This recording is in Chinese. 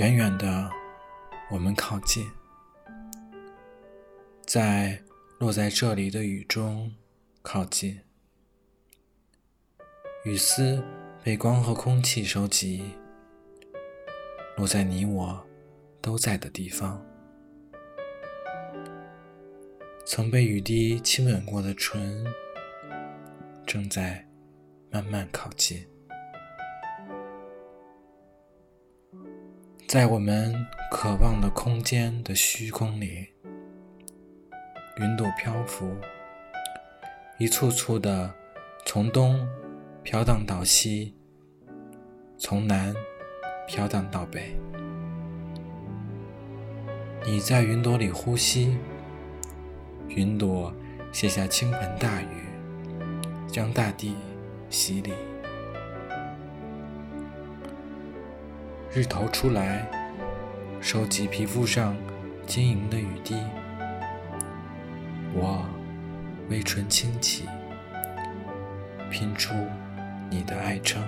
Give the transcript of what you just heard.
远远的，我们靠近，在落在这里的雨中靠近，雨丝被光和空气收集，落在你我都在的地方。曾被雨滴亲吻过的唇，正在慢慢靠近。在我们渴望的空间的虚空里，云朵漂浮，一簇簇的从东飘荡到西，从南飘荡到北。你在云朵里呼吸，云朵卸下倾盆大雨，将大地洗礼。日头出来，收集皮肤上晶莹的雨滴。我微唇轻启，拼出你的爱称。